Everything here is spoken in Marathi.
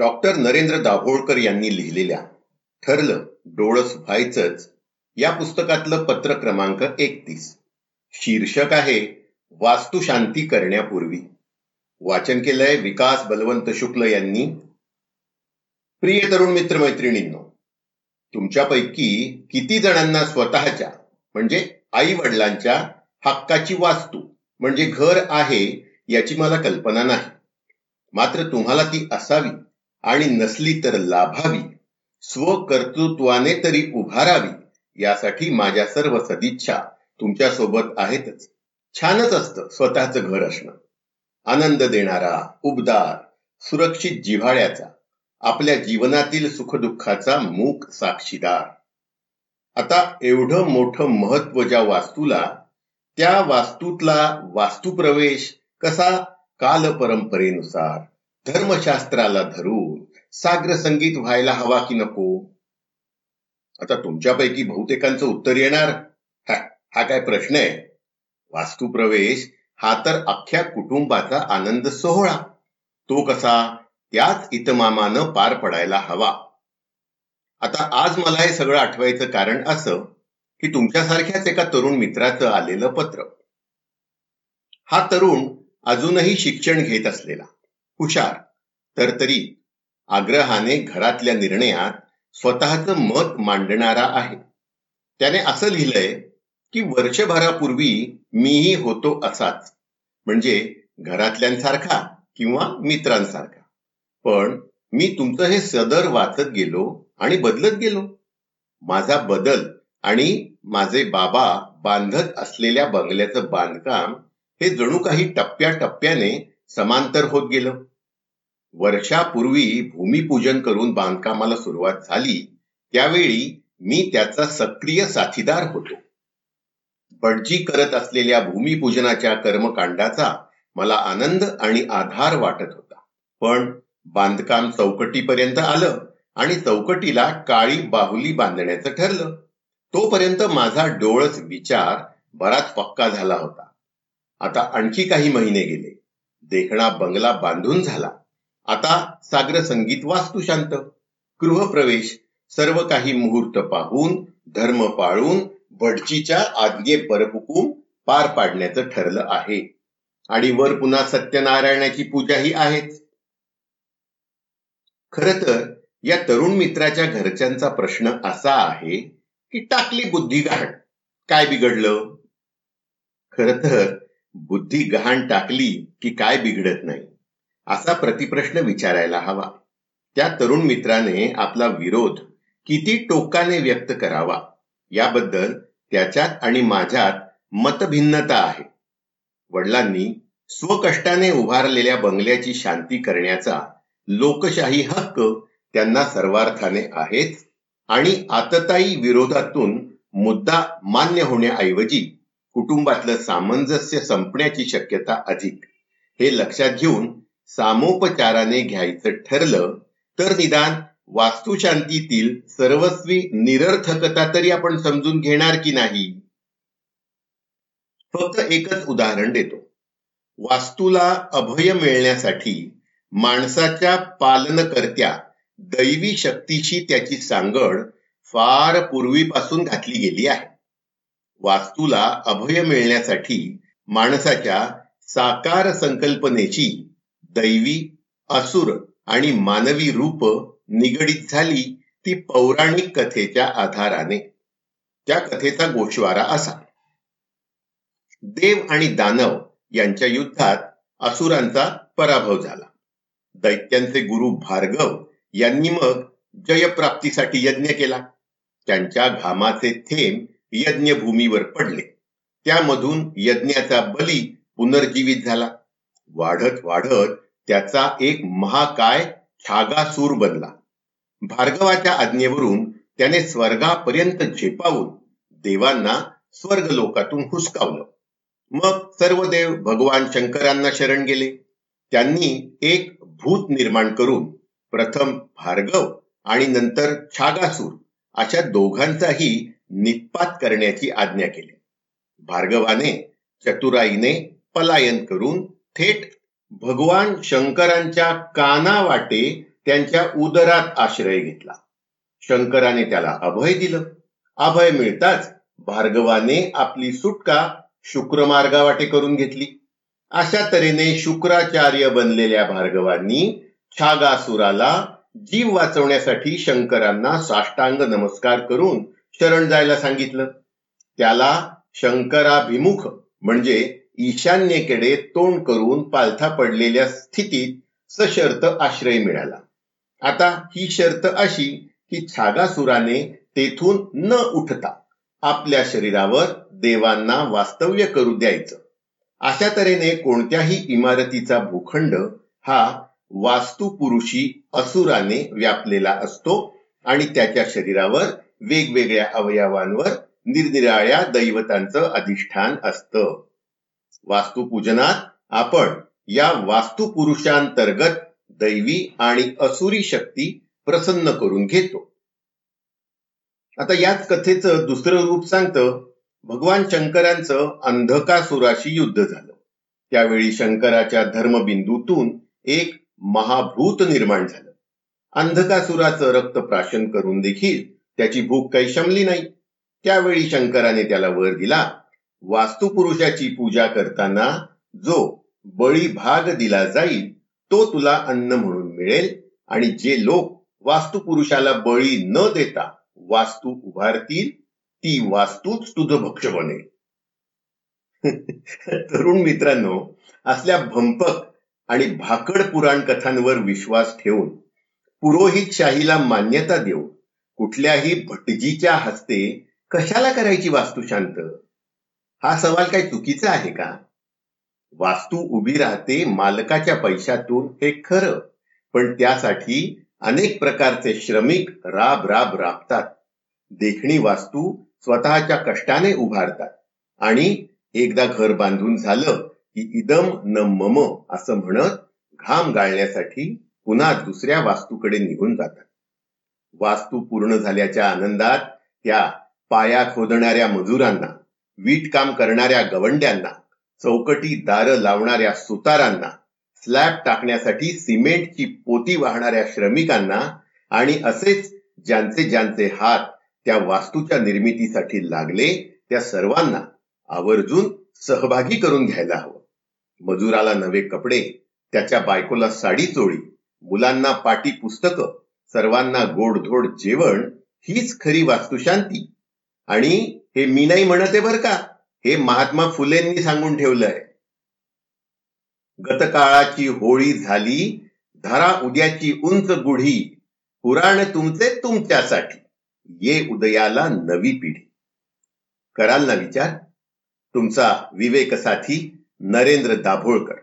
डॉक्टर नरेंद्र दाभोळकर यांनी लिहिलेल्या ठरलं डोळस व्हायचंच या पुस्तकातलं पत्र क्रमांक एकतीस. शीर्षक आहे वास्तुशांती करण्यापूर्वी. वाचन केलंय विकास बलवंत शुक्ल यांनी. प्रिय तरुण मित्र मैत्रिणींनो तुमच्यापैकी किती जणांना स्वतःच्या म्हणजे आई वडिलांच्या हक्काची वास्तू म्हणजे घर आहे याची मला कल्पना नाही. मात्र तुम्हाला ती असावी. आणि नसली तर लाभावी स्वकर्तृत्वाने तरी उभारावी यासाठी माझ्या सर्व सदिच्छा तुमच्यासोबत आहेतच. छानच असतं स्वतःच घर असणं. आनंद देणारा उबदार सुरक्षित जिव्हाळ्याचा आपल्या जीवनातील सुखदुःखाचा मूक साक्षीदार. आता एवढं मोठं महत्त्व ज्या वास्तूला त्या वास्तूतला वास्तुप्रवेश कसा काल परंपरेनुसार धर्मशास्त्राला धरून साग्र संगीत व्हायला हवा की नको? आता तुमच्यापैकी बहुतेकांचं उत्तर येणार. हा, काय प्रश्न आहे? वास्तुप्रवेश हा तर अख्ख्या कुटुंबाचा आनंद सोहळा. तो कसा? त्याच इतमामानं पार पडायला हवा. आता आज मला हे सगळं आठवायचं कारण असं की तुमच्यासारख्याच एका तरुण मित्राचं आलेलं पत्र. हा तरुण अजूनही शिक्षण घेत असलेला. हुशार. तर तरी आग्रहाने घरातल्या निर्णयात स्वतःचं मत मांडणारा आहे. त्याने असं लिहिलंय की वर्षभरापूर्वी मीही होतो असाच. म्हणजे घरातल्यांसारखा किंवा मित्रांसारखा. पण मी तुमचं हे सदर वाचत गेलो आणि बदलत गेलो. माझा बदल आणि माझे बाबा बांधत असलेल्या बंगल्याचं बांधकाम हे जणू काही टप्प्या टप्प्याने समांतर होत गेलं. वर्षापूर्वी भूमिपूजन करून बांधकामाला सुरुवात झाली त्यावेळी मी त्याचा सक्रिय साथीदार होतो. भटजी करत असलेल्या भूमिपूजनाच्या कर्मकांडाचा मला आनंद आणि आधार वाटत होता. पण बांधकाम चौकटीपर्यंत आलं आणि चौकटीला काळी बाहुली बांधण्याचं ठरलं. तोपर्यंत माझा डोळस विचार बराच पक्का झाला होता. आता आणखी काही महिने गेले. देखणा बंगला बांधून झाला. आता सागर संगीत वास्तुशांत गृहप्रवेश सर्व काही मुहूर्त पाहून धर्म पाळून भटजीच्या आज्ञे परहुकूम पार पाडण्याचं ठरलं आहे. आणि वर पुन्हा सत्यनारायणाची पूजाही आहेच. खर तर या तरुण मित्राच्या घरच्यांचा प्रश्न असा आहे की टाकली बुद्धी गहाण काय बिघडलं? खर तर बुद्धी गहाण टाकली की काय बिघडत नाही? असा प्रतिप्रश्न विचारायला हवा. त्या तरुण मित्राने आपला विरोध किती टोकाने व्यक्त करावा याबद्दल त्याच्यात आणि माझ्यात मतभिन्नता आहे. वडिलांनी स्वकष्टाने उभारलेल्या बंगल्याची शांती करण्याचा लोकशाही हक्क त्यांना सर्वार्थाने आहेच आणि आतताई विरोधातून मुद्दा मान्य होण्याऐवजी कुटुंबातलं सामंजस्य संपण्याची शक्यता अधिक हे लक्षात घेऊन सामोपचाराने घ्यायचं ठरलं तर निदान वास्तुशांतीतील सर्वस्वी निरर्थकता तरी आपण समजून घेणार की नाही? फक्त एकच उदाहरण देतो. वास्तूला अभय मिळण्यासाठी माणसाच्या पालनकर्त्या दैवी शक्तीशी त्याची सांगड फार पूर्वीपासून घातली गेली आहे. वास्तूला अभय मिळण्यासाठी माणसाच्या साकार संकल्पनेची दैवी असुर आणि मानवी रूप निगडीत झाली ती पौराणिक कथेच्या आधाराने. त्या कथेचा गोषवारा असा. देव आणि दानव यांच्या युद्धात असुरांचा पराभव झाला. दैत्यांचे गुरु भार्गव यांनी मग जयप्राप्तीसाठी यज्ञ केला. त्यांच्या घामाचे थेंब यज्ञभूमीवर पडले. त्यामधून यज्ञाचा बली पुनर्जीवित झाला. वाढत वाढत त्याचा एक महाकाय छागासूर बनला. भार्गवाच्या आज्ञेवरून त्याने स्वर्गापर्यंत झेपावून देवांना स्वर्ग लोकातून हुसकावलं. मग सर्व देव भगवान शंकरांना शरण गेले. त्यांनी एक भूत निर्माण करून प्रथम भार्गव आणि नंतर छागासूर अशा दोघांचाही निपात करण्याची आज्ञा केली. भार्गवाने चतुराईने पलायन करून थेट भगवान शंकरांच्या कानावाटे त्यांच्या उदरात आश्रय घेतला. शंकराने त्याला अभय दिलं. अभय मिळताच भार्गवाने आपली सुटका शुक्रमार्गावाटे करून घेतली. अशा तऱ्हेने शुक्राचार्य बनलेल्या भार्गवांनी छागासुराला जीव वाचवण्यासाठी शंकरांना साष्टांग नमस्कार करून शरण जायला सांगितलं. त्याला शंकराभिमुख म्हणजे ईशान्येकडे तोंड करून पालथा पडलेल्या स्थितीत सशर्त आश्रय मिळाला. आता ही शर्त अशी की छागासुराने तेथून न उठता आपल्या शरीरावर देवांना वास्तव्य करू द्यायचं. अशा तऱ्हेने कोणत्याही इमारतीचा भूखंड हा वास्तुपुरुषी असुराने व्यापलेला असतो आणि त्याच्या शरीरावर वेगवेगळ्या अवयवांवर निरनिराळ्या दैवतांचं अधिष्ठान असतं. वास्तुपूजनात आपण या वास्तुपुरुषांतर्गत दैवी आणि असुरी शक्ती प्रसन्न करून घेतो. आता याच कथेचं दुसरं रूप सांगतं भगवान शंकरांचं अंधकासुराशी युद्ध झालं. त्यावेळी शंकराच्या धर्मबिंदूतून एक महाभूत निर्माण झालं. अंधकासुराचं रक्त प्राशन करून देखील त्याची भूक काही शमली नाही. त्यावेळी शंकराने त्याला वर दिला वास्तुपुरुषाची पूजा करताना जो बळी भाग दिला जाईल तो तुला अन्न म्हणून मिळेल आणि जे लोक वास्तुपुरुषाला बळी न देता वास्तू उभारतील ती वास्तूच तुझं भक्ष बनेल तरुण मित्रांनो असल्या भंपक आणि भाकड पुराण कथांवर विश्वास ठेवून पुरोहित शाहीला मान्यता देऊन कुठल्याही भटजीच्या हस्ते कशाला करायची वास्तू शांत? हा सवाल काही चुकीचा आहे का? वास्तू उभी राहते मालकाच्या पैशातून हे खरं पण त्यासाठी अनेक प्रकारचे श्रमिक राब राब राबतात. देखणी वास्तू स्वतःच्या कष्टाने उभारतात आणि एकदा घर बांधून झालं की इदम न मम असं म्हणत घाम गाळण्यासाठी पुन्हा दुसऱ्या वास्तूकडे निघून जातात. वास्तू पूर्ण झाल्याच्या आनंदात त्या पाया खोदणाऱ्या मजुरांना वीटकाम करणाऱ्या गवंड्यांना चौकटी दार लावणाऱ्या सुतारांना स्लॅब टाकण्यासाठी सिमेंटची पोती वाहणाऱ्या श्रमिकांना आणि असेच ज्यांचे ज्यांचे हात त्या वास्तूच्या निर्मितीसाठी लागले त्या सर्वांना आवर्जून सहभागी करून घ्यायला हवं. मजुराला नवे कपडे त्याच्या बायकोला साडी चोळी मुलांना पाटी पुस्तकं सर्वांना गोडधोड जेवण हीच खरी वास्तुशांती. आणि हे मी नाही म्हणत आहे बर का. हे महात्मा फुलेंनी सांगून ठेवलंय. गतकाळाची होळी झाली धरा उद्याची उंच गुढी पुराण तुमचे तुमच्यासाठी. ये उदयाला नवी पिढी. कराल ना विचार? तुमचा विवेक साथी नरेंद्र दाभोळकर.